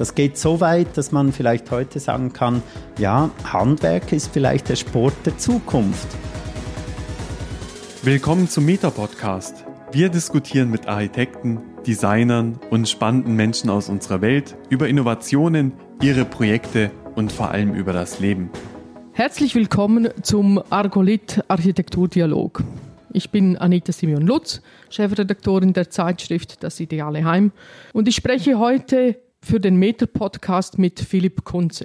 Das geht so weit, dass man vielleicht heute sagen kann, ja, Handwerk ist vielleicht der Sport der Zukunft. Willkommen zum Meta-Podcast. Wir diskutieren mit Architekten, Designern und spannenden Menschen aus unserer Welt über Innovationen, ihre Projekte und vor allem über das Leben. Herzlich willkommen zum Argolit Architekturdialog. Ich bin Anita Simeon Lutz, Chefredaktorin der Zeitschrift Das Ideale Heim und ich spreche heute für den Meter-Podcast mit Philipp Kunze.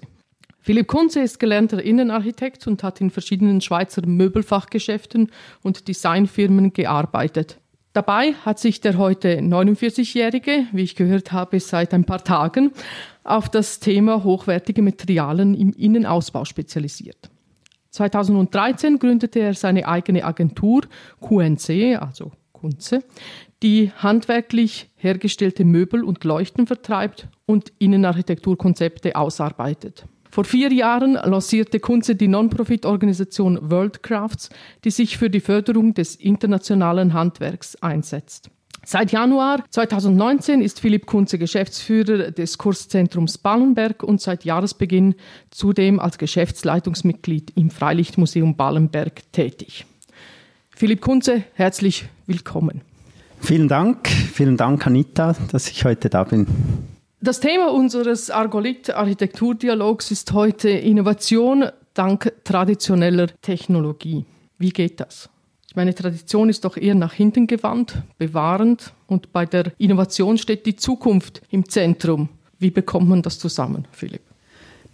Philipp Kunze ist gelernter Innenarchitekt und hat in verschiedenen Schweizer Möbelfachgeschäften und Designfirmen gearbeitet. Dabei hat sich der heute 49-Jährige, wie ich gehört habe, seit ein paar Tagen auf das Thema hochwertige Materialien im Innenausbau spezialisiert. 2013 gründete er seine eigene Agentur QNC, also Kunze, die handwerklich hergestellte Möbel und Leuchten vertreibt und Innenarchitekturkonzepte ausarbeitet. Vor vier Jahren lancierte Kunze die Non-Profit-Organisation Worldcrafts, die sich für die Förderung des internationalen Handwerks einsetzt. Seit Januar 2019 ist Philipp Kunze Geschäftsführer des Kurszentrums Ballenberg und seit Jahresbeginn zudem als Geschäftsleitungsmitglied im Freilichtmuseum Ballenberg tätig. Philipp Kunze, herzlich willkommen. Vielen Dank, vielen Dank Anita, dass ich heute da bin. Das Thema unseres Argolit-Architekturdialogs ist heute Innovation dank traditioneller Technologie. Wie geht das? Meine Tradition ist doch eher nach hinten gewandt, bewahrend und bei der Innovation steht die Zukunft im Zentrum. Wie bekommt man das zusammen, Philipp?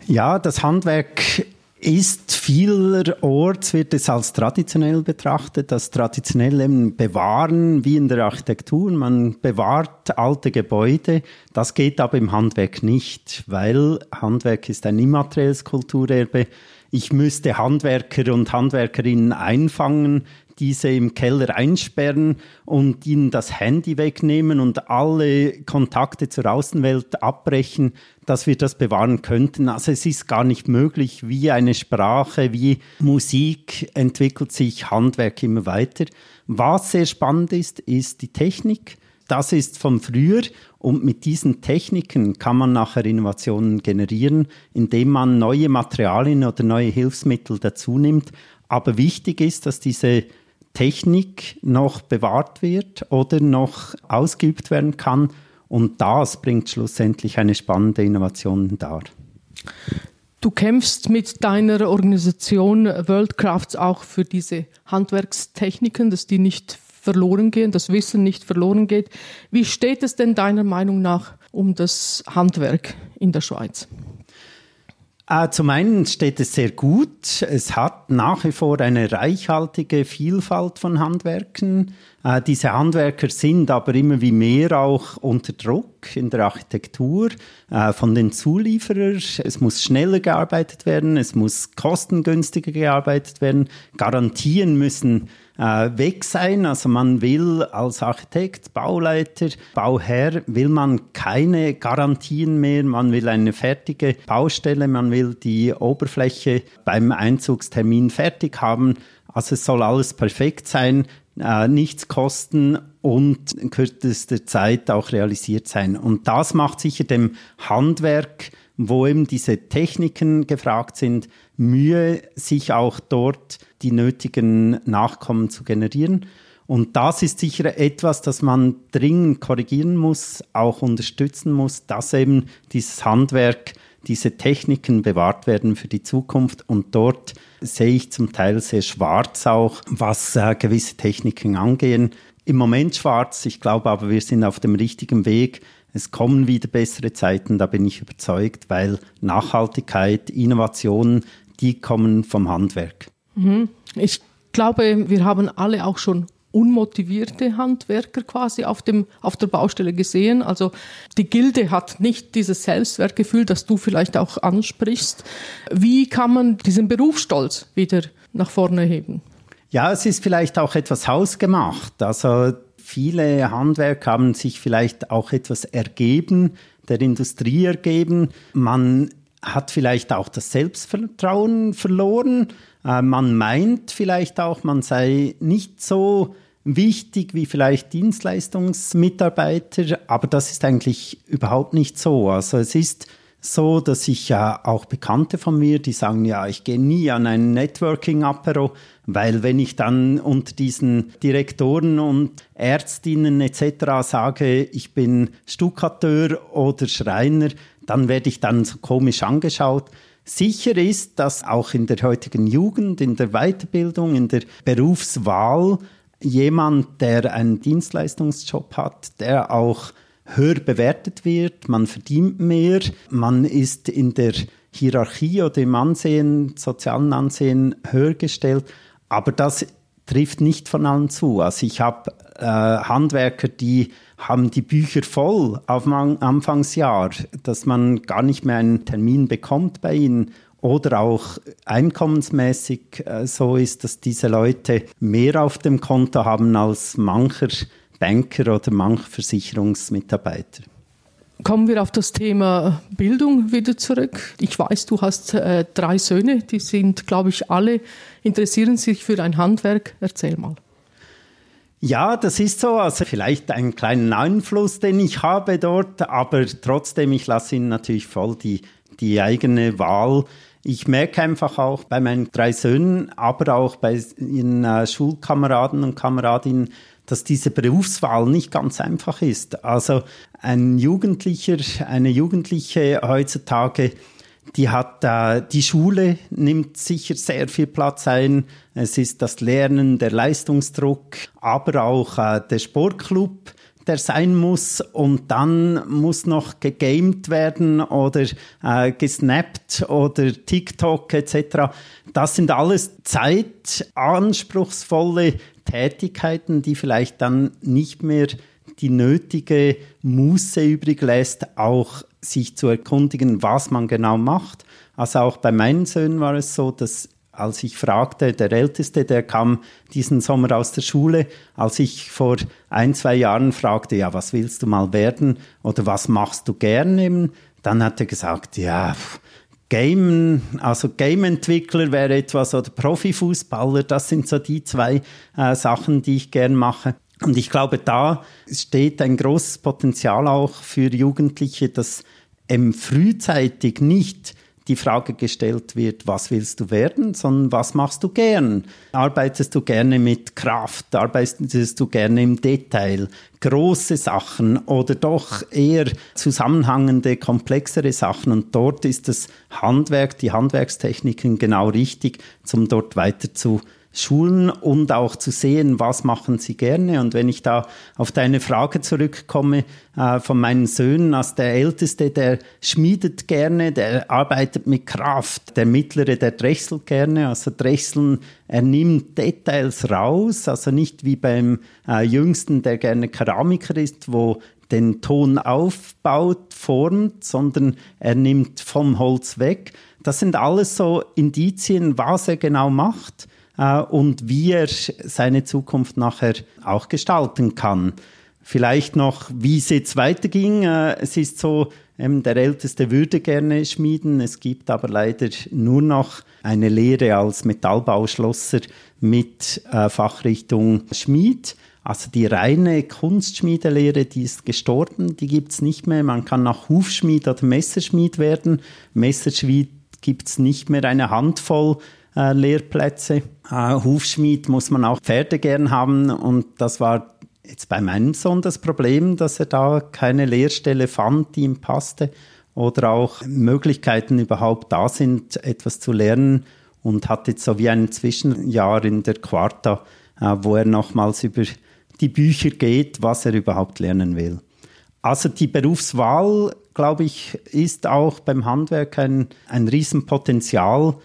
Ja, das Handwerk ist vielerorts wird es als traditionell betrachtet, das traditionell eben bewahren wie in der Architektur. Man bewahrt alte Gebäude. Das geht aber im Handwerk nicht, weil Handwerk ist ein immaterielles Kulturerbe. Ich müsste Handwerker und Handwerkerinnen einfangen, diese im Keller einsperren und ihnen das Handy wegnehmen und alle Kontakte zur Außenwelt abbrechen, dass wir das bewahren könnten. Also es ist gar nicht möglich, wie eine Sprache, wie Musik entwickelt sich Handwerk immer weiter. Was sehr spannend ist, ist die Technik. Das ist von früher und mit diesen Techniken kann man nachher Innovationen generieren, indem man neue Materialien oder neue Hilfsmittel dazu nimmt. Aber wichtig ist, dass diese Technik noch bewahrt wird oder noch ausgeübt werden kann. Und das bringt schlussendlich eine spannende Innovation dar. Du kämpfst mit deiner Organisation Worldcrafts auch für diese Handwerkstechniken, dass die nicht verloren gehen, das Wissen nicht verloren geht. Wie steht es denn deiner Meinung nach um das Handwerk in der Schweiz? Äh, zum einen steht es sehr gut. Es hat nach wie vor eine reichhaltige Vielfalt von Handwerken. Äh, diese Handwerker sind aber immer wie mehr auch unter Druck in der Architektur äh, von den Zulieferern. Es muss schneller gearbeitet werden, es muss kostengünstiger gearbeitet werden. Garantien müssen äh, weg sein. Also man will als Architekt, Bauleiter, Bauherr, will man keine Garantien mehr. Man will eine fertige Baustelle, man will die Oberfläche beim Einzugstermin fertig haben. Also es soll alles perfekt sein, äh, nichts kosten und in kürzester Zeit auch realisiert sein. Und das macht sicher dem Handwerk, wo eben diese Techniken gefragt sind, Mühe, sich auch dort die nötigen Nachkommen zu generieren. Und das ist sicher etwas, das man dringend korrigieren muss, auch unterstützen muss, dass eben dieses Handwerk, diese Techniken bewahrt werden für die Zukunft. Und dort sehe ich zum Teil sehr schwarz auch, was äh, gewisse Techniken angehen. Im Moment schwarz, ich glaube aber, wir sind auf dem richtigen Weg. Es kommen wieder bessere Zeiten, da bin ich überzeugt, weil Nachhaltigkeit, Innovation, die kommen vom Handwerk. Mhm. Ich glaube, wir haben alle auch schon unmotivierte Handwerker quasi auf, dem, auf der Baustelle gesehen. Also die Gilde hat nicht dieses Selbstwertgefühl, das du vielleicht auch ansprichst. Wie kann man diesen Berufsstolz wieder nach vorne heben? Ja, es ist vielleicht auch etwas hausgemacht. Also viele Handwerker haben sich vielleicht auch etwas ergeben, der Industrie ergeben. Man hat vielleicht auch das Selbstvertrauen verloren. Äh, man meint vielleicht auch, man sei nicht so wichtig wie vielleicht Dienstleistungsmitarbeiter, aber das ist eigentlich überhaupt nicht so. Also es ist so, dass ich ja auch Bekannte von mir, die sagen, ja, ich gehe nie an ein Networking-Apero, weil wenn ich dann unter diesen Direktoren und Ärztinnen etc. sage, ich bin Stuckateur oder Schreiner, dann werde ich dann so komisch angeschaut. Sicher ist, dass auch in der heutigen Jugend, in der Weiterbildung, in der Berufswahl jemand, der einen Dienstleistungsjob hat, der auch höher bewertet wird, man verdient mehr, man ist in der Hierarchie oder im Ansehen, sozialen Ansehen höher gestellt. Aber das trifft nicht von allen zu. Also ich habe äh, Handwerker, die haben die Bücher voll auf Anfangsjahr, dass man gar nicht mehr einen Termin bekommt bei ihnen oder auch einkommensmäßig äh, so ist, dass diese Leute mehr auf dem Konto haben als mancher Banker oder mancher Versicherungsmitarbeiter. Kommen wir auf das Thema Bildung wieder zurück. Ich weiß, du hast äh, drei Söhne, die sind, glaube ich, alle interessieren sich für ein Handwerk. Erzähl mal. Ja, das ist so. Also vielleicht einen kleinen Einfluss, den ich habe dort, aber trotzdem, ich lasse ihnen natürlich voll die, die eigene Wahl. Ich merke einfach auch bei meinen drei Söhnen, aber auch bei ihren äh, Schulkameraden und Kameradinnen, dass diese Berufswahl nicht ganz einfach ist. Also ein Jugendlicher, eine Jugendliche heutzutage, die hat äh, die Schule nimmt sicher sehr viel Platz ein. Es ist das Lernen, der Leistungsdruck, aber auch äh, der Sportclub der sein muss und dann muss noch gegamed werden oder äh, gesnappt oder TikTok etc. Das sind alles zeitanspruchsvolle Tätigkeiten, die vielleicht dann nicht mehr die nötige Muße übrig lässt, auch sich zu erkundigen, was man genau macht. Also auch bei meinen Söhnen war es so, dass als ich fragte, der Älteste, der kam diesen Sommer aus der Schule, als ich vor ein, zwei Jahren fragte, ja, was willst du mal werden oder was machst du gerne, dann hat er gesagt, ja, Game, also Game-Entwickler wäre etwas oder Profifußballer, das sind so die zwei äh, Sachen, die ich gern mache. Und ich glaube, da steht ein großes Potenzial auch für Jugendliche, dass ähm, frühzeitig nicht die Frage gestellt wird, was willst du werden, sondern was machst du gern? Arbeitest du gerne mit Kraft? Arbeitest du gerne im Detail? Große Sachen oder doch eher zusammenhangende, komplexere Sachen? Und dort ist das Handwerk, die Handwerkstechniken genau richtig, um dort weiter zu schulen und auch zu sehen, was machen sie gerne. Und wenn ich da auf deine Frage zurückkomme äh, von meinen Söhnen, als der Älteste, der schmiedet gerne, der arbeitet mit Kraft, der Mittlere, der drechselt gerne. Also drechseln, er nimmt Details raus, also nicht wie beim äh, Jüngsten, der gerne Keramiker ist, wo den Ton aufbaut, formt, sondern er nimmt vom Holz weg. Das sind alles so Indizien, was er genau macht äh, und wie er seine Zukunft nachher auch gestalten kann. Vielleicht noch, wie es jetzt weiterging. Äh, es ist so, ähm, der Älteste würde gerne schmieden. Es gibt aber leider nur noch eine Lehre als Metallbauschlosser mit äh, Fachrichtung Schmied. Also die reine Kunstschmiedelehre, die ist gestorben, die gibt es nicht mehr. Man kann nach Hufschmied oder Messerschmied werden. Messerschmied gibt es nicht mehr eine Handvoll äh, Lehrplätze. Äh, Hufschmied muss man auch Pferde gern haben und das war jetzt bei meinem Sohn das Problem, dass er da keine Lehrstelle fand, die ihm passte oder auch Möglichkeiten überhaupt da sind, etwas zu lernen und hat jetzt so wie ein Zwischenjahr in der Quarta, äh, wo er nochmals über die Bücher geht, was er überhaupt lernen will. Also die Berufswahl, glaube ich, ist auch beim Handwerk ein, ein Riesenpotenzial,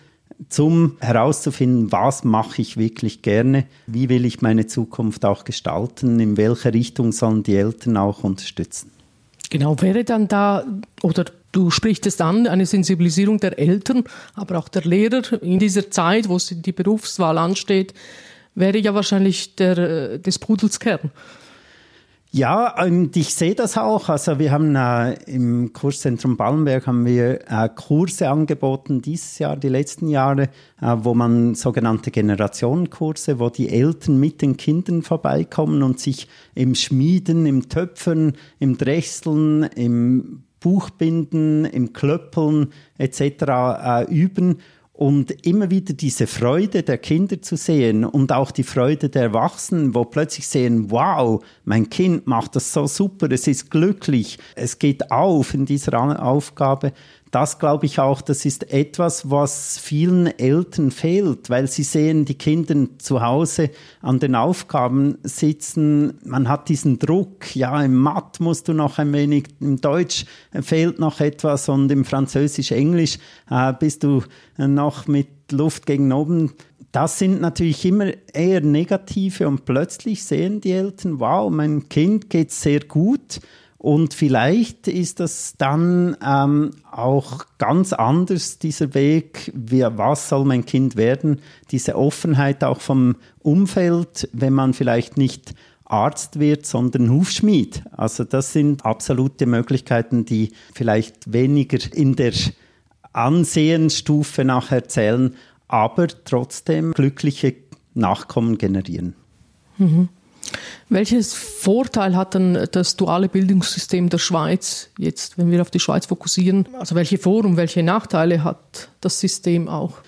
zum herauszufinden, was mache ich wirklich gerne, wie will ich meine Zukunft auch gestalten, in welche Richtung sollen die Eltern auch unterstützen. Genau, wäre dann da, oder du sprichst es an, eine Sensibilisierung der Eltern, aber auch der Lehrer in dieser Zeit, wo die Berufswahl ansteht, wäre ja wahrscheinlich der, äh, des Pudels Kern. Ja, und ich sehe das auch. Also wir haben äh, im Kurszentrum Ballenberg haben wir äh, Kurse angeboten dieses Jahr, die letzten Jahre, äh, wo man sogenannte Generationenkurse, wo die Eltern mit den Kindern vorbeikommen und sich im Schmieden, im Töpfern, im Drechseln, im Buchbinden, im Klöppeln etc. Äh, üben und immer wieder diese Freude der Kinder zu sehen und auch die Freude der Erwachsenen, wo plötzlich sehen, wow, mein Kind macht das so super, es ist glücklich, es geht auf in dieser Aufgabe. Das glaube ich auch, das ist etwas, was vielen Eltern fehlt, weil sie sehen die Kinder zu Hause an den Aufgaben sitzen. Man hat diesen Druck, ja, im Matt musst du noch ein wenig, im Deutsch fehlt noch etwas und im Französisch, Englisch äh, bist du noch mit Luft gegen oben das sind natürlich immer eher negative und plötzlich sehen die Eltern, wow, mein Kind geht sehr gut und vielleicht ist das dann ähm, auch ganz anders, dieser Weg, wie, was soll mein Kind werden, diese Offenheit auch vom Umfeld, wenn man vielleicht nicht Arzt wird, sondern Hufschmied. Also das sind absolute Möglichkeiten, die vielleicht weniger in der Ansehensstufe nachher zählen, aber trotzdem glückliche Nachkommen generieren. Mhm. Welches Vorteil hat dann das duale Bildungssystem der Schweiz jetzt, wenn wir auf die Schweiz fokussieren? Also welche Vor- und welche Nachteile hat das System auch?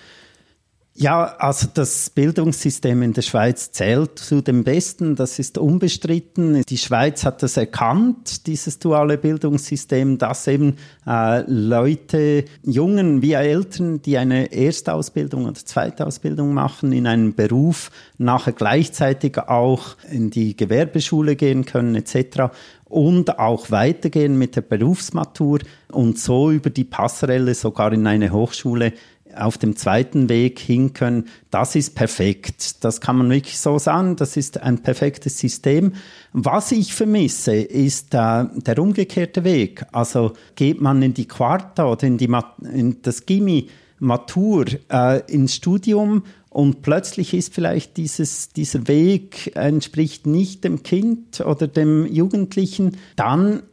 Ja, also das Bildungssystem in der Schweiz zählt zu dem Besten, das ist unbestritten. Die Schweiz hat das erkannt, dieses duale Bildungssystem, dass eben äh, Leute, Jungen wie Eltern, die eine Erstausbildung oder Zweitausbildung machen in einem Beruf, nachher gleichzeitig auch in die Gewerbeschule gehen können etc und auch weitergehen mit der Berufsmatur und so über die Passerelle sogar in eine Hochschule auf dem zweiten Weg hin können, das ist perfekt. Das kann man wirklich so sagen. Das ist ein perfektes System. Was ich vermisse, ist äh, der umgekehrte Weg. Also geht man in die Quarta oder in, die, in das Gimmi Matur äh, ins Studium und plötzlich ist vielleicht dieses, dieser Weg entspricht nicht dem Kind oder dem Jugendlichen, dann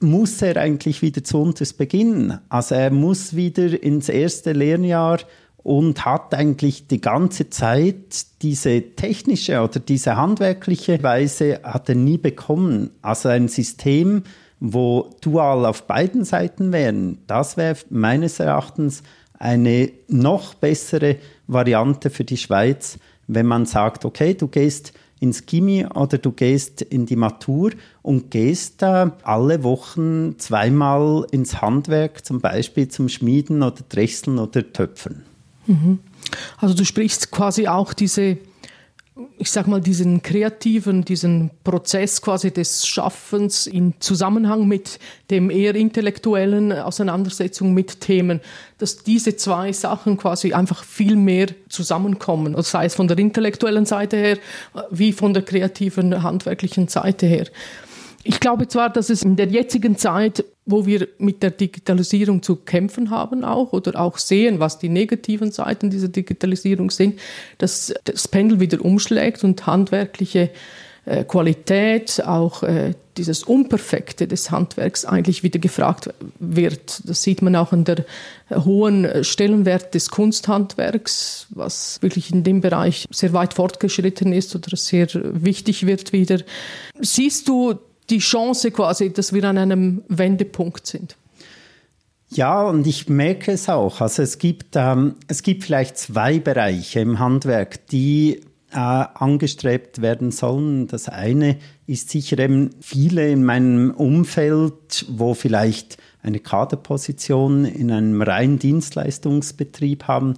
muss er eigentlich wieder zu uns beginnen. Also er muss wieder ins erste Lehrjahr und hat eigentlich die ganze Zeit diese technische oder diese handwerkliche Weise hat er nie bekommen. Also ein System, wo dual auf beiden Seiten wären, das wäre meines Erachtens eine noch bessere Variante für die Schweiz, wenn man sagt, okay, du gehst ins Gimmi oder du gehst in die Matur und gehst da alle Wochen zweimal ins Handwerk, zum Beispiel zum Schmieden oder Drechseln oder Töpfen. Mhm. Also du sprichst quasi auch diese ich sag mal, diesen kreativen, diesen Prozess quasi des Schaffens in Zusammenhang mit dem eher intellektuellen Auseinandersetzung mit Themen, dass diese zwei Sachen quasi einfach viel mehr zusammenkommen, also sei es von der intellektuellen Seite her, wie von der kreativen, handwerklichen Seite her. Ich glaube zwar, dass es in der jetzigen Zeit, wo wir mit der Digitalisierung zu kämpfen haben auch oder auch sehen, was die negativen Seiten dieser Digitalisierung sind, dass das Pendel wieder umschlägt und handwerkliche äh, Qualität, auch äh, dieses Unperfekte des Handwerks eigentlich wieder gefragt wird. Das sieht man auch an der hohen Stellenwert des Kunsthandwerks, was wirklich in dem Bereich sehr weit fortgeschritten ist oder sehr wichtig wird wieder. Siehst du die Chance quasi, dass wir an einem Wendepunkt sind. Ja, und ich merke es auch. Also es gibt, ähm, es gibt vielleicht zwei Bereiche im Handwerk, die äh, angestrebt werden sollen. Das eine ist sicher eben viele in meinem Umfeld, wo vielleicht eine Kaderposition in einem reinen Dienstleistungsbetrieb haben,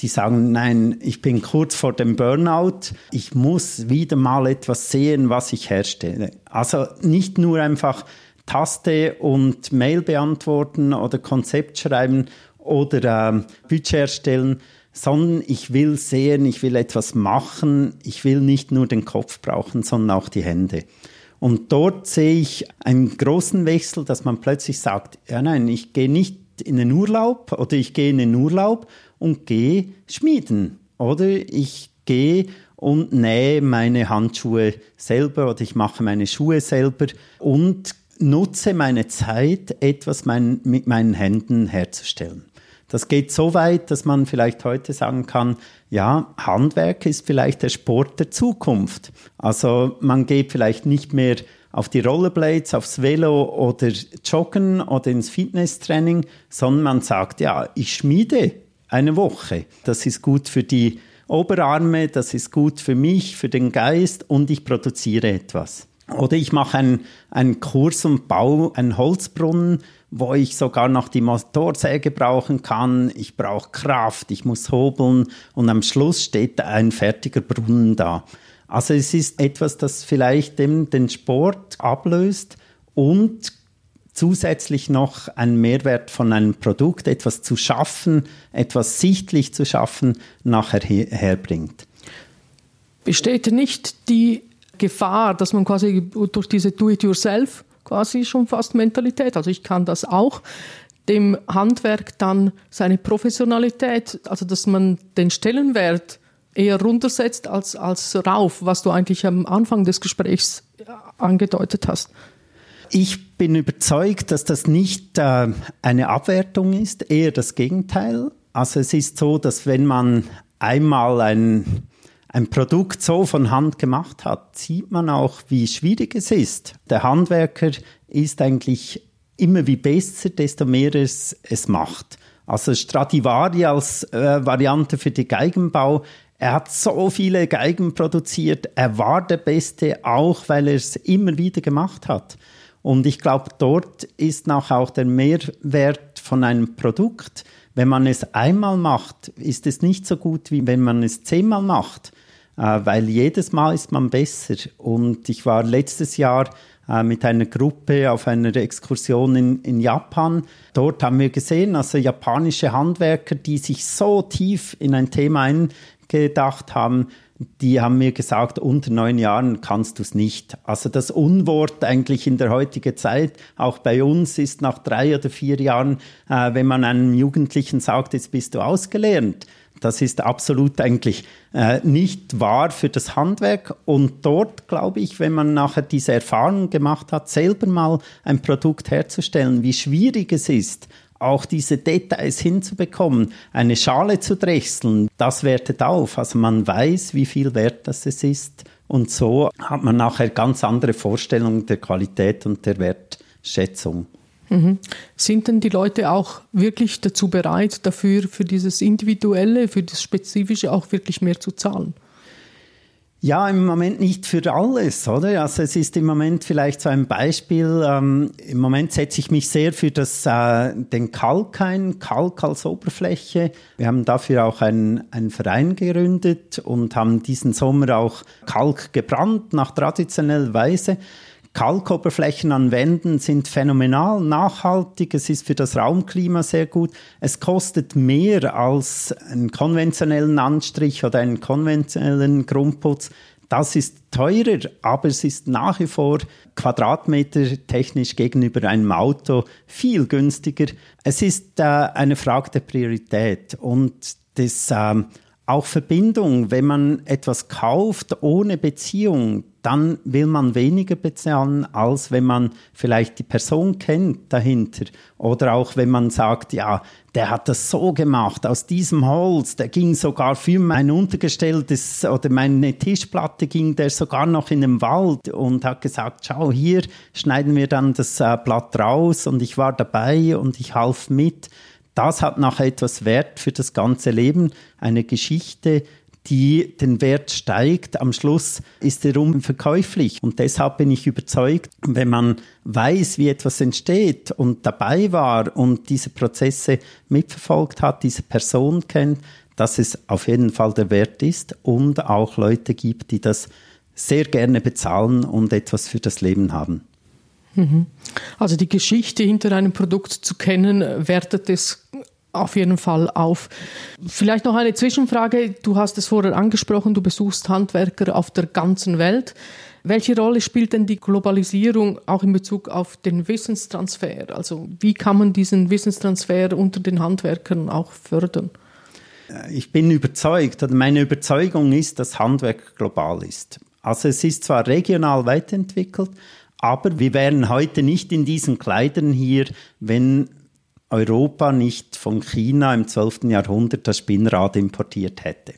die sagen, nein, ich bin kurz vor dem Burnout, ich muss wieder mal etwas sehen, was ich herstelle. Also nicht nur einfach Taste und Mail beantworten oder Konzept schreiben oder äh, Budget erstellen, sondern ich will sehen, ich will etwas machen, ich will nicht nur den Kopf brauchen, sondern auch die Hände. Und dort sehe ich einen großen Wechsel, dass man plötzlich sagt, ja nein, ich gehe nicht in den Urlaub oder ich gehe in den Urlaub und gehe schmieden. Oder ich gehe und nähe meine Handschuhe selber oder ich mache meine Schuhe selber und nutze meine Zeit, etwas mein, mit meinen Händen herzustellen. Das geht so weit, dass man vielleicht heute sagen kann, ja, Handwerk ist vielleicht der Sport der Zukunft. Also man geht vielleicht nicht mehr auf die Rollerblades, aufs Velo oder Joggen oder ins Fitnesstraining, sondern man sagt, ja, ich schmiede eine Woche. Das ist gut für die Oberarme, das ist gut für mich, für den Geist und ich produziere etwas. Oder ich mache einen, einen Kurs und baue einen Holzbrunnen, wo ich sogar noch die Motorsäge brauchen kann. Ich brauche Kraft, ich muss hobeln und am Schluss steht ein fertiger Brunnen da. Also es ist etwas, das vielleicht den Sport ablöst und zusätzlich noch einen Mehrwert von einem Produkt, etwas zu schaffen, etwas sichtlich zu schaffen, nachher her herbringt. Besteht nicht die Gefahr, dass man quasi durch diese Do-it-yourself quasi schon fast Mentalität, also ich kann das auch, dem Handwerk dann seine Professionalität, also dass man den Stellenwert eher runtersetzt als, als rauf, was du eigentlich am Anfang des Gesprächs angedeutet hast. Ich bin überzeugt, dass das nicht äh, eine Abwertung ist, eher das Gegenteil. Also es ist so, dass wenn man einmal ein, ein Produkt so von Hand gemacht hat, sieht man auch, wie schwierig es ist. Der Handwerker ist eigentlich immer wie besser, desto mehr es, es macht. Also Stradivari als äh, Variante für den Geigenbau er hat so viele Geigen produziert. Er war der Beste, auch weil er es immer wieder gemacht hat. Und ich glaube, dort ist nachher auch der Mehrwert von einem Produkt. Wenn man es einmal macht, ist es nicht so gut, wie wenn man es zehnmal macht, äh, weil jedes Mal ist man besser. Und ich war letztes Jahr äh, mit einer Gruppe auf einer Exkursion in, in Japan. Dort haben wir gesehen, also japanische Handwerker, die sich so tief in ein Thema eingedacht haben, die haben mir gesagt, unter neun Jahren kannst du es nicht. Also das Unwort eigentlich in der heutigen Zeit, auch bei uns, ist nach drei oder vier Jahren, äh, wenn man einem Jugendlichen sagt, jetzt bist du ausgelernt. Das ist absolut eigentlich äh, nicht wahr für das Handwerk. Und dort glaube ich, wenn man nachher diese Erfahrung gemacht hat, selber mal ein Produkt herzustellen, wie schwierig es ist, auch diese Details hinzubekommen, eine Schale zu drechseln, das wertet auf. Also man weiß, wie viel wert das es ist. Und so hat man nachher ganz andere Vorstellungen der Qualität und der Wertschätzung. Mhm. Sind denn die Leute auch wirklich dazu bereit, dafür, für dieses Individuelle, für das Spezifische auch wirklich mehr zu zahlen? Ja, im Moment nicht für alles, oder? Also es ist im Moment vielleicht so ein Beispiel. Ähm, Im Moment setze ich mich sehr für das, äh, den Kalk ein, Kalk als Oberfläche. Wir haben dafür auch einen, einen Verein gegründet und haben diesen Sommer auch Kalk gebrannt nach traditioneller Weise. Kalkoberflächen an Wänden sind phänomenal nachhaltig. Es ist für das Raumklima sehr gut. Es kostet mehr als einen konventionellen Anstrich oder einen konventionellen Grundputz. Das ist teurer, aber es ist nach wie vor Quadratmeter technisch gegenüber einem Auto viel günstiger. Es ist äh, eine Frage der Priorität und des äh, auch Verbindung. Wenn man etwas kauft ohne Beziehung, dann will man weniger bezahlen, als wenn man vielleicht die Person kennt dahinter. Oder auch wenn man sagt, ja, der hat das so gemacht, aus diesem Holz, der ging sogar für mein untergestelltes oder meine Tischplatte ging der sogar noch in den Wald und hat gesagt, schau, hier schneiden wir dann das äh, Blatt raus und ich war dabei und ich half mit. Das hat nachher etwas Wert für das ganze Leben, eine Geschichte, die den Wert steigt. Am Schluss ist er unverkäuflich. Und deshalb bin ich überzeugt, wenn man weiß, wie etwas entsteht und dabei war und diese Prozesse mitverfolgt hat, diese Person kennt, dass es auf jeden Fall der Wert ist und auch Leute gibt, die das sehr gerne bezahlen und etwas für das Leben haben. Mhm. Also die Geschichte hinter einem Produkt zu kennen, wertet es auf jeden Fall auf. Vielleicht noch eine Zwischenfrage. Du hast es vorher angesprochen, du besuchst Handwerker auf der ganzen Welt. Welche Rolle spielt denn die Globalisierung auch in Bezug auf den Wissenstransfer? Also wie kann man diesen Wissenstransfer unter den Handwerkern auch fördern? Ich bin überzeugt, oder meine Überzeugung ist, dass Handwerk global ist. Also es ist zwar regional weiterentwickelt, aber wir wären heute nicht in diesen Kleidern hier, wenn Europa nicht von China im 12. Jahrhundert das Spinnrad importiert hätte.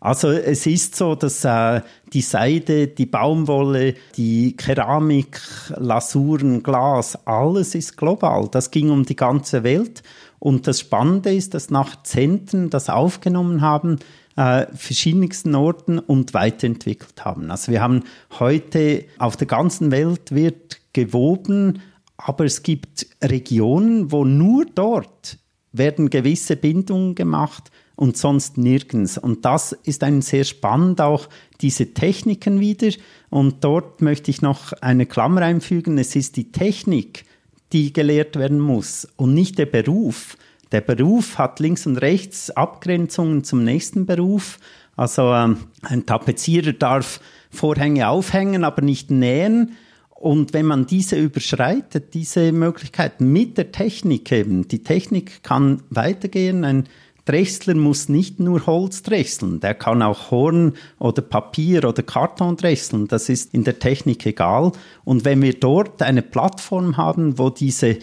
Also es ist so, dass äh, die Seide, die Baumwolle, die Keramik, Lasuren, Glas, alles ist global. Das ging um die ganze Welt. Und das Spannende ist, dass nach Zentren das aufgenommen haben, äh, verschiedensten Orten und weiterentwickelt haben. Also wir haben heute auf der ganzen Welt wird gewoben, aber es gibt Regionen, wo nur dort werden gewisse Bindungen gemacht und sonst nirgends. Und das ist ein sehr spannend, auch diese Techniken wieder. Und dort möchte ich noch eine Klammer einfügen. Es ist die Technik, die gelehrt werden muss und nicht der Beruf. Der Beruf hat links und rechts Abgrenzungen zum nächsten Beruf. Also ähm, ein Tapezierer darf Vorhänge aufhängen, aber nicht nähen. Und wenn man diese überschreitet, diese Möglichkeiten mit der Technik eben, die Technik kann weitergehen. Ein Drechsler muss nicht nur Holz drechseln, der kann auch Horn oder Papier oder Karton drechseln. Das ist in der Technik egal. Und wenn wir dort eine Plattform haben, wo diese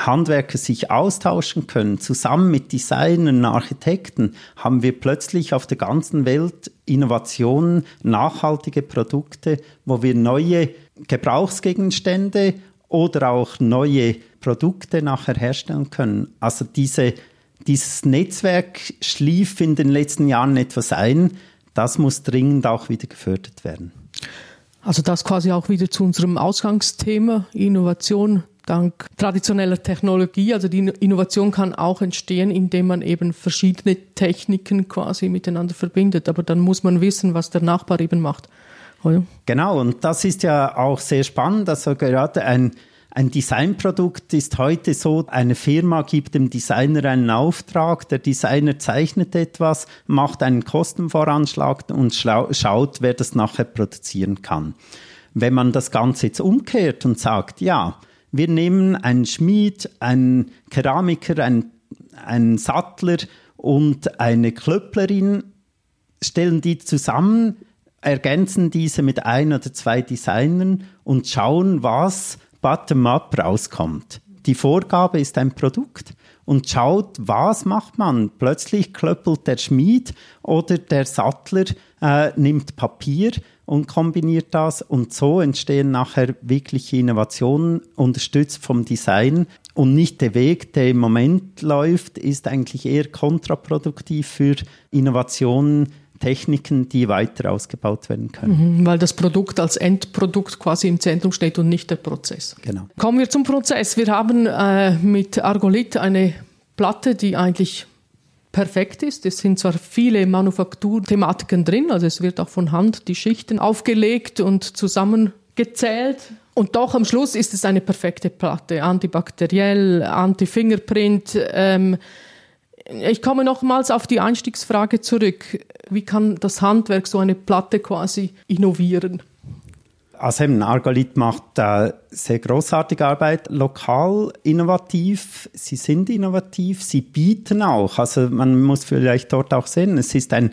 Handwerker sich austauschen können, zusammen mit Designern, Architekten, haben wir plötzlich auf der ganzen Welt Innovationen, nachhaltige Produkte, wo wir neue Gebrauchsgegenstände oder auch neue Produkte nachher herstellen können. Also diese, dieses Netzwerk schlief in den letzten Jahren etwas ein. Das muss dringend auch wieder gefördert werden. Also das quasi auch wieder zu unserem Ausgangsthema Innovation dank traditioneller Technologie. Also die Innovation kann auch entstehen, indem man eben verschiedene Techniken quasi miteinander verbindet. Aber dann muss man wissen, was der Nachbar eben macht. Oder? Genau, und das ist ja auch sehr spannend. Also gerade ein, ein Designprodukt ist heute so, eine Firma gibt dem Designer einen Auftrag, der Designer zeichnet etwas, macht einen Kostenvoranschlag und schaut, wer das nachher produzieren kann. Wenn man das Ganze jetzt umkehrt und sagt, ja, wir nehmen einen Schmied, einen Keramiker, einen, einen Sattler und eine Klöpplerin, stellen die zusammen, ergänzen diese mit ein oder zwei Designern und schauen, was bottom-up rauskommt. Die Vorgabe ist ein Produkt und schaut, was macht man. Plötzlich klöppelt der Schmied oder der Sattler äh, nimmt Papier und kombiniert das und so entstehen nachher wirkliche Innovationen, unterstützt vom Design und nicht der Weg, der im Moment läuft, ist eigentlich eher kontraproduktiv für Innovationen, Techniken, die weiter ausgebaut werden können. Mhm, weil das Produkt als Endprodukt quasi im Zentrum steht und nicht der Prozess. Genau. Kommen wir zum Prozess. Wir haben äh, mit Argolit eine Platte, die eigentlich perfekt ist. Es sind zwar viele Manufakturthematiken drin, also es wird auch von Hand die Schichten aufgelegt und zusammengezählt. Und doch am Schluss ist es eine perfekte Platte, antibakteriell, anti-Fingerprint. Ähm, ich komme nochmals auf die Einstiegsfrage zurück. Wie kann das Handwerk so eine Platte quasi innovieren? Also eben, macht äh, sehr großartige Arbeit, lokal innovativ. Sie sind innovativ, sie bieten auch. Also man muss vielleicht dort auch sehen, es ist ein,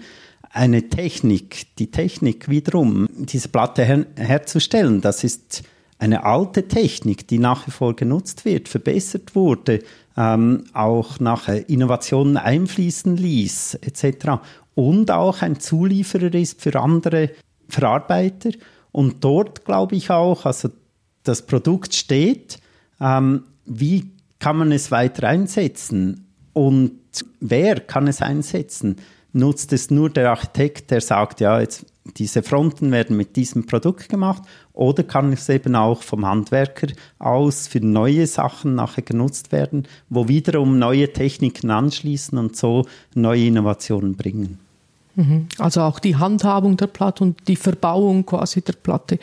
eine Technik, die Technik wiederum, diese Platte her herzustellen. Das ist eine alte Technik, die nach wie vor genutzt wird, verbessert wurde, ähm, auch nachher Innovationen einfließen ließ, etc. Und auch ein Zulieferer ist für andere Verarbeiter. Und dort glaube ich auch, also das Produkt steht, ähm, wie kann man es weiter einsetzen und wer kann es einsetzen? Nutzt es nur der Architekt, der sagt, ja, jetzt diese Fronten werden mit diesem Produkt gemacht oder kann es eben auch vom Handwerker aus für neue Sachen nachher genutzt werden, wo wiederum neue Techniken anschließen und so neue Innovationen bringen. Mhm. Also auch die Handhabung der Platte und die Verbauung quasi der Platte.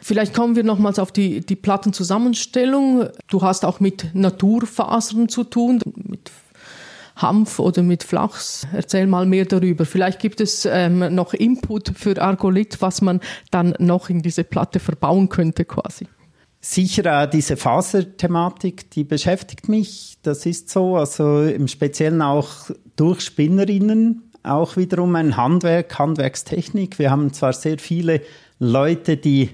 Vielleicht kommen wir nochmals auf die, die Plattenzusammenstellung. Du hast auch mit Naturfasern zu tun, mit Hanf oder mit Flachs. Erzähl mal mehr darüber. Vielleicht gibt es ähm, noch Input für Argolit, was man dann noch in diese Platte verbauen könnte quasi. Sicher äh, diese Faserthematik, die beschäftigt mich. Das ist so. Also im Speziellen auch durch Spinnerinnen. Auch wiederum ein Handwerk, Handwerkstechnik. Wir haben zwar sehr viele Leute, die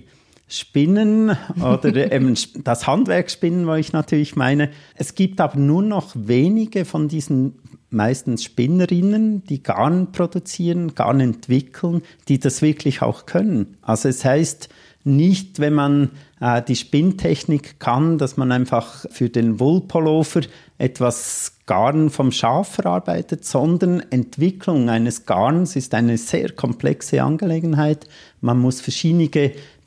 spinnen oder eben das Handwerk spinnen, wo ich natürlich meine. Es gibt aber nur noch wenige von diesen meistens Spinnerinnen, die Garn produzieren, Garn entwickeln, die das wirklich auch können. Also es heißt, nicht, wenn man äh, die Spinntechnik kann, dass man einfach für den Wollpullover etwas Garn vom Schaf verarbeitet, sondern Entwicklung eines Garns ist eine sehr komplexe Angelegenheit. Man muss verschiedene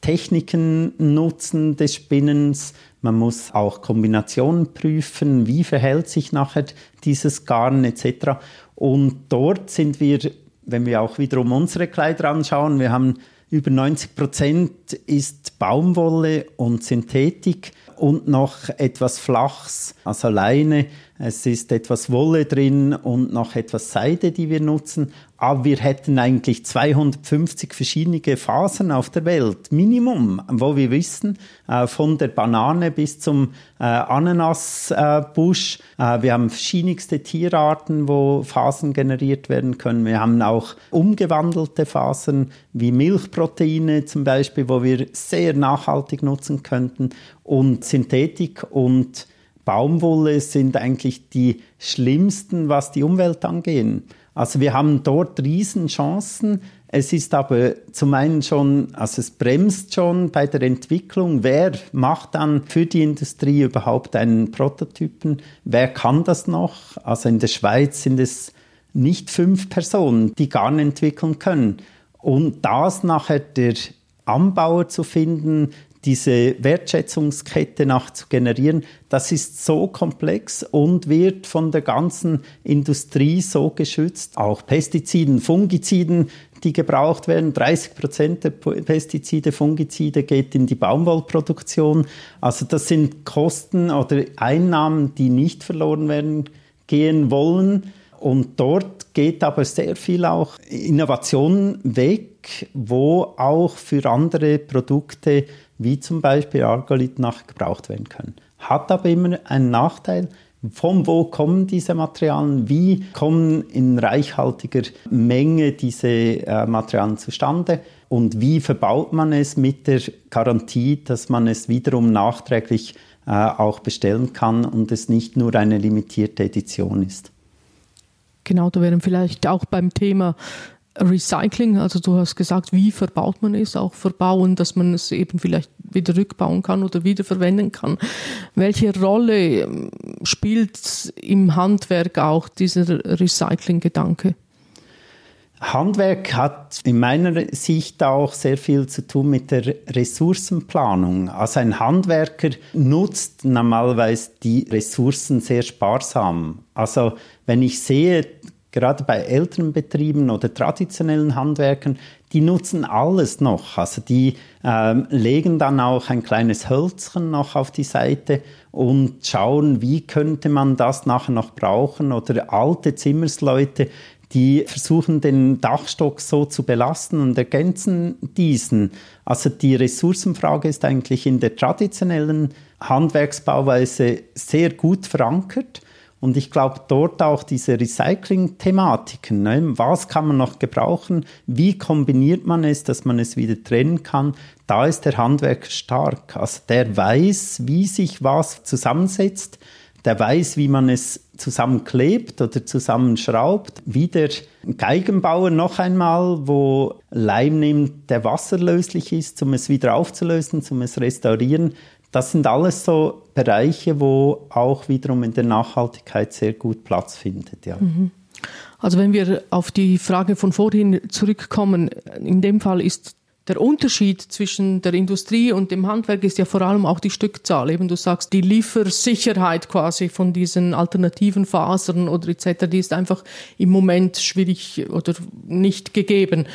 Techniken nutzen des Spinnens. Man muss auch Kombinationen prüfen, wie verhält sich nachher dieses Garn etc. Und dort sind wir, wenn wir auch wiederum unsere Kleider anschauen, wir haben über 90 Prozent ist Baumwolle und Synthetik und noch etwas Flachs, also Leine. Es ist etwas Wolle drin und noch etwas Seide, die wir nutzen aber wir hätten eigentlich 250 verschiedene Phasen auf der Welt, Minimum, wo wir wissen, äh, von der Banane bis zum äh, Ananasbusch. Äh, wir haben verschiedenste Tierarten, wo Phasen generiert werden können. Wir haben auch umgewandelte Phasen wie Milchproteine zum Beispiel, wo wir sehr nachhaltig nutzen könnten. Und Synthetik und Baumwolle sind eigentlich die schlimmsten, was die Umwelt angehen. Also wir haben dort Riesenchancen. Es ist aber zum einen schon, also es bremst schon bei der Entwicklung. Wer macht dann für die Industrie überhaupt einen Prototypen? Wer kann das noch? Also in der Schweiz sind es nicht fünf Personen, die Garn entwickeln können. Und das nachher der Anbauer zu finden, diese Wertschätzungskette nach zu generieren, das ist so komplex und wird von der ganzen Industrie so geschützt. Auch Pestiziden, Fungiziden, die gebraucht werden. 30 Prozent der Pestizide, Fungizide geht in die Baumwollproduktion. Also das sind Kosten oder Einnahmen, die nicht verloren werden gehen wollen. Und dort geht aber sehr viel auch Innovation weg, wo auch für andere Produkte wie zum Beispiel Argolit nachgebraucht werden können. Hat aber immer einen Nachteil, von wo kommen diese Materialien? Wie kommen in reichhaltiger Menge diese äh, Materialien zustande? Und wie verbaut man es mit der Garantie, dass man es wiederum nachträglich äh, auch bestellen kann und es nicht nur eine limitierte Edition ist? Genau, da wären vielleicht auch beim Thema Recycling, also du hast gesagt, wie verbaut man es, auch verbauen, dass man es eben vielleicht wieder rückbauen kann oder wiederverwenden kann. Welche Rolle ähm, spielt im Handwerk auch dieser Recycling-Gedanke? Handwerk hat in meiner Sicht auch sehr viel zu tun mit der Ressourcenplanung. Also ein Handwerker nutzt normalerweise die Ressourcen sehr sparsam. Also wenn ich sehe, gerade bei älteren Betrieben oder traditionellen Handwerkern, die nutzen alles noch. Also die ähm, legen dann auch ein kleines Hölzchen noch auf die Seite und schauen, wie könnte man das nachher noch brauchen. Oder alte Zimmersleute, die versuchen den Dachstock so zu belasten und ergänzen diesen. Also die Ressourcenfrage ist eigentlich in der traditionellen Handwerksbauweise sehr gut verankert. Und ich glaube, dort auch diese Recycling-Thematiken, ne? was kann man noch gebrauchen, wie kombiniert man es, dass man es wieder trennen kann, da ist der Handwerker stark. Also der weiß, wie sich was zusammensetzt, der weiß, wie man es zusammenklebt oder zusammenschraubt. Wie der Geigenbauer noch einmal, wo Leim nimmt, der wasserlöslich ist, um es wieder aufzulösen, um es restaurieren. Das sind alles so Bereiche, wo auch wiederum in der Nachhaltigkeit sehr gut Platz findet. Ja. Mhm. Also wenn wir auf die Frage von vorhin zurückkommen, in dem Fall ist der Unterschied zwischen der Industrie und dem Handwerk ist ja vor allem auch die Stückzahl. Eben du sagst, die Liefersicherheit quasi von diesen alternativen Fasern oder etc., die ist einfach im Moment schwierig oder nicht gegeben.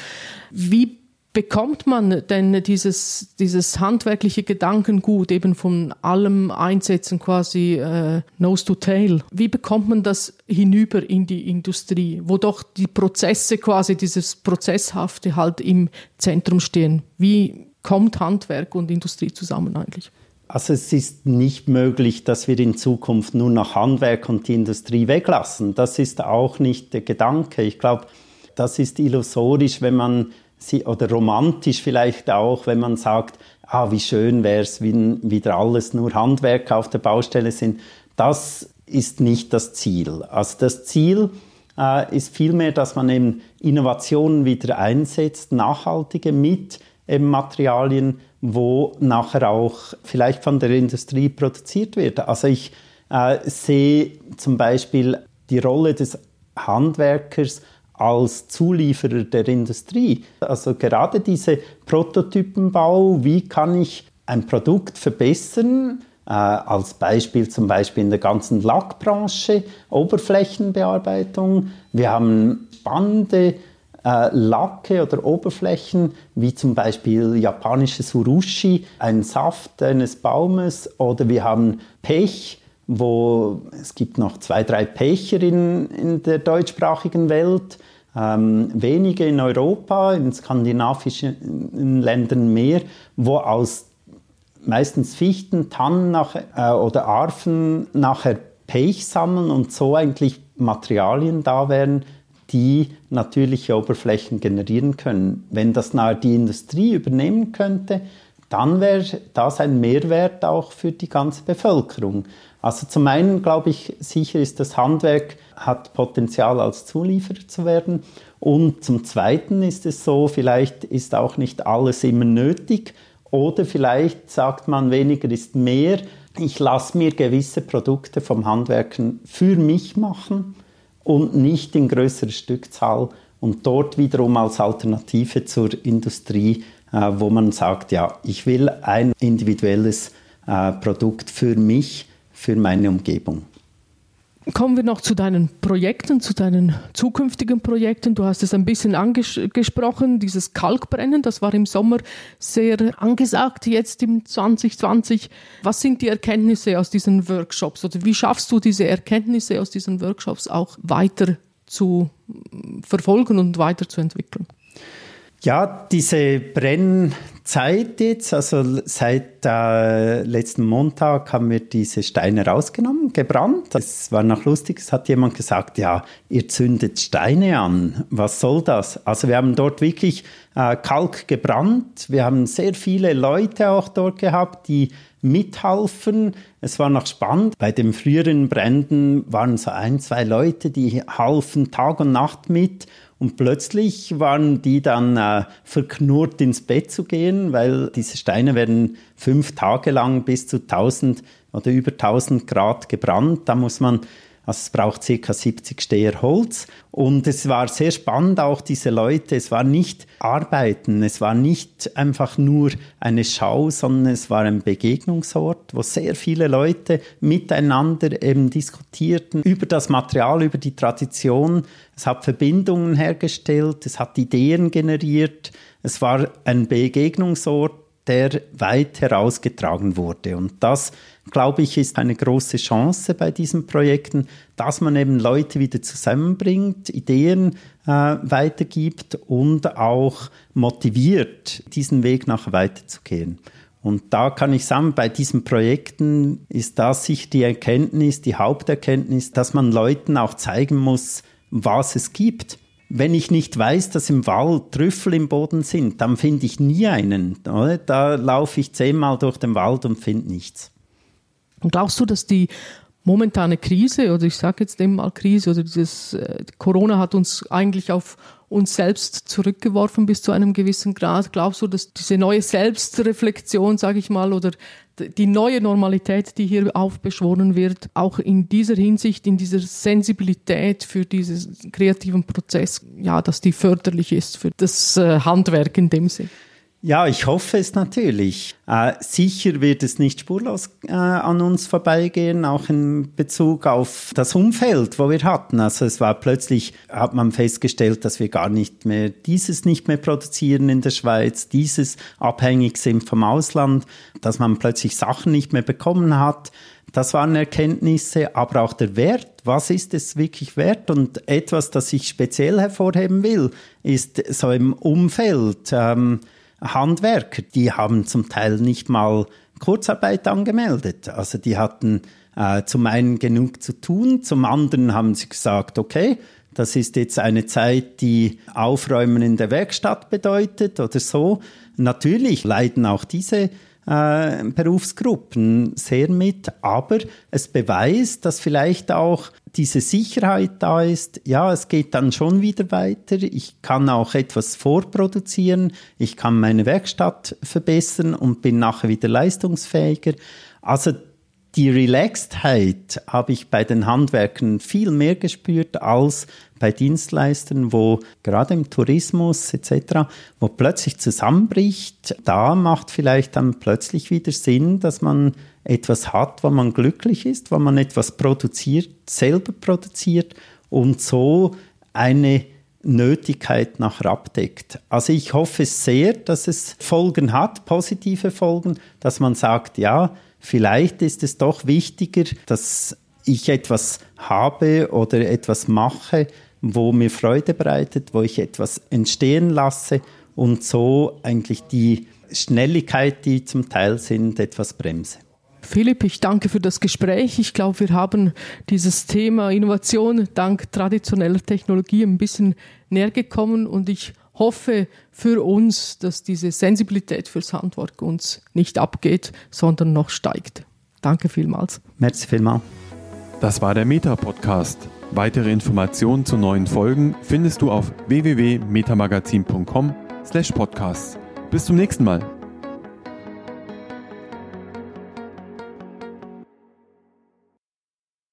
Wie bekommt man denn dieses, dieses handwerkliche Gedankengut eben von allem Einsetzen quasi äh, nose to tail? Wie bekommt man das hinüber in die Industrie, wo doch die Prozesse quasi, dieses Prozesshafte halt im Zentrum stehen? Wie kommt Handwerk und Industrie zusammen eigentlich? Also es ist nicht möglich, dass wir in Zukunft nur noch Handwerk und die Industrie weglassen. Das ist auch nicht der Gedanke. Ich glaube, das ist illusorisch, wenn man sie, oder romantisch vielleicht auch, wenn man sagt, ah, wie schön wäre es, wenn wieder alles nur Handwerk auf der Baustelle sind. Das ist nicht das Ziel. Also das Ziel äh, ist vielmehr, dass man eben Innovationen wieder einsetzt, nachhaltige mit eben Materialien, wo nachher auch vielleicht von der Industrie produziert wird. Also ich äh, sehe zum Beispiel die Rolle des Handwerkers als Zulieferer der Industrie. Also gerade diese Prototypenbau, wie kann ich ein Produkt verbessern, äh, als Beispiel zum Beispiel in der ganzen Lackbranche, Oberflächenbearbeitung. Wir haben spannende äh, Lacke oder Oberflächen, wie zum Beispiel japanisches Urushi, ein Saft eines Baumes, oder wir haben Pech, wo es gibt noch zwei, drei Pecher in, in der deutschsprachigen Welt, ähm, wenige in Europa, in skandinavischen Ländern mehr, wo aus meistens Fichten, Tannen nachher, äh, oder Arfen nachher Pech sammeln und so eigentlich Materialien da wären, die natürliche Oberflächen generieren können. Wenn das nahe die Industrie übernehmen könnte, dann wäre das ein Mehrwert auch für die ganze Bevölkerung. Also zum einen glaube ich, sicher ist das Handwerk hat Potenzial als Zulieferer zu werden. Und zum zweiten ist es so, vielleicht ist auch nicht alles immer nötig. Oder vielleicht sagt man, weniger ist mehr. Ich lasse mir gewisse Produkte vom Handwerken für mich machen und nicht in größerer Stückzahl und dort wiederum als Alternative zur Industrie, äh, wo man sagt, ja, ich will ein individuelles äh, Produkt für mich, für meine Umgebung. Kommen wir noch zu deinen Projekten, zu deinen zukünftigen Projekten. Du hast es ein bisschen angesprochen, dieses Kalkbrennen, das war im Sommer sehr angesagt, jetzt im 2020. Was sind die Erkenntnisse aus diesen Workshops oder wie schaffst du diese Erkenntnisse aus diesen Workshops auch weiter zu verfolgen und weiterzuentwickeln? Ja, diese Brennzeit jetzt, also seit äh, letzten Montag haben wir diese Steine rausgenommen, gebrannt. Es war noch lustig, es hat jemand gesagt, ja, ihr zündet Steine an. Was soll das? Also wir haben dort wirklich äh, Kalk gebrannt. Wir haben sehr viele Leute auch dort gehabt, die mithalfen. Es war noch spannend. Bei den früheren Bränden waren so ein, zwei Leute, die halfen Tag und Nacht mit und plötzlich waren die dann äh, verknurrt ins Bett zu gehen, weil diese Steine werden fünf Tage lang bis zu 1000 oder über 1000 Grad gebrannt. Da muss man also es braucht ca. 70 Steher Holz. Und es war sehr spannend, auch diese Leute. Es war nicht Arbeiten, es war nicht einfach nur eine Schau, sondern es war ein Begegnungsort, wo sehr viele Leute miteinander eben diskutierten über das Material, über die Tradition. Es hat Verbindungen hergestellt, es hat Ideen generiert. Es war ein Begegnungsort, der weit herausgetragen wurde. Und das glaube ich, ist eine große Chance bei diesen Projekten, dass man eben Leute wieder zusammenbringt, Ideen äh, weitergibt und auch motiviert, diesen Weg nachher weiterzugehen. Und da kann ich sagen, bei diesen Projekten ist das sicher die Erkenntnis, die Haupterkenntnis, dass man Leuten auch zeigen muss, was es gibt. Wenn ich nicht weiß, dass im Wald Trüffel im Boden sind, dann finde ich nie einen. Oder? Da laufe ich zehnmal durch den Wald und finde nichts. Und glaubst du, dass die momentane Krise, oder ich sage jetzt eben mal Krise, oder dieses äh, Corona hat uns eigentlich auf uns selbst zurückgeworfen bis zu einem gewissen Grad. Glaubst du, dass diese neue Selbstreflexion, sage ich mal, oder die neue Normalität, die hier aufbeschworen wird, auch in dieser Hinsicht, in dieser Sensibilität für diesen kreativen Prozess, ja, dass die förderlich ist für das äh, Handwerk in dem Sinn? Ja, ich hoffe es natürlich. Äh, sicher wird es nicht spurlos äh, an uns vorbeigehen, auch in Bezug auf das Umfeld, wo wir hatten. Also es war plötzlich, hat man festgestellt, dass wir gar nicht mehr dieses nicht mehr produzieren in der Schweiz, dieses abhängig sind vom Ausland, dass man plötzlich Sachen nicht mehr bekommen hat. Das waren Erkenntnisse, aber auch der Wert. Was ist es wirklich wert? Und etwas, das ich speziell hervorheben will, ist so im Umfeld. Ähm, Handwerker, die haben zum Teil nicht mal Kurzarbeit angemeldet. Also die hatten äh, zum einen genug zu tun, zum anderen haben sie gesagt, okay, das ist jetzt eine Zeit, die Aufräumen in der Werkstatt bedeutet oder so. Natürlich leiden auch diese äh, Berufsgruppen sehr mit, aber es beweist, dass vielleicht auch diese Sicherheit da ist, ja, es geht dann schon wieder weiter, ich kann auch etwas vorproduzieren, ich kann meine Werkstatt verbessern und bin nachher wieder leistungsfähiger. Also die Relaxedheit habe ich bei den Handwerkern viel mehr gespürt als bei Dienstleistern, wo gerade im Tourismus etc., wo plötzlich zusammenbricht. Da macht vielleicht dann plötzlich wieder Sinn, dass man etwas hat, wo man glücklich ist, wo man etwas produziert, selber produziert und so eine Nötigkeit nachher abdeckt. Also ich hoffe sehr, dass es Folgen hat, positive Folgen, dass man sagt, ja, vielleicht ist es doch wichtiger, dass ich etwas habe oder etwas mache, wo mir Freude bereitet, wo ich etwas entstehen lasse und so eigentlich die Schnelligkeit, die zum Teil sind, etwas bremse. Philipp, ich danke für das Gespräch. Ich glaube, wir haben dieses Thema Innovation dank traditioneller Technologie ein bisschen näher gekommen und ich hoffe für uns, dass diese Sensibilität fürs Handwerk uns nicht abgeht, sondern noch steigt. Danke vielmals. Merci vielmals. Das war der Meta-Podcast. Weitere Informationen zu neuen Folgen findest du auf www.metamagazin.com/podcast. Bis zum nächsten Mal.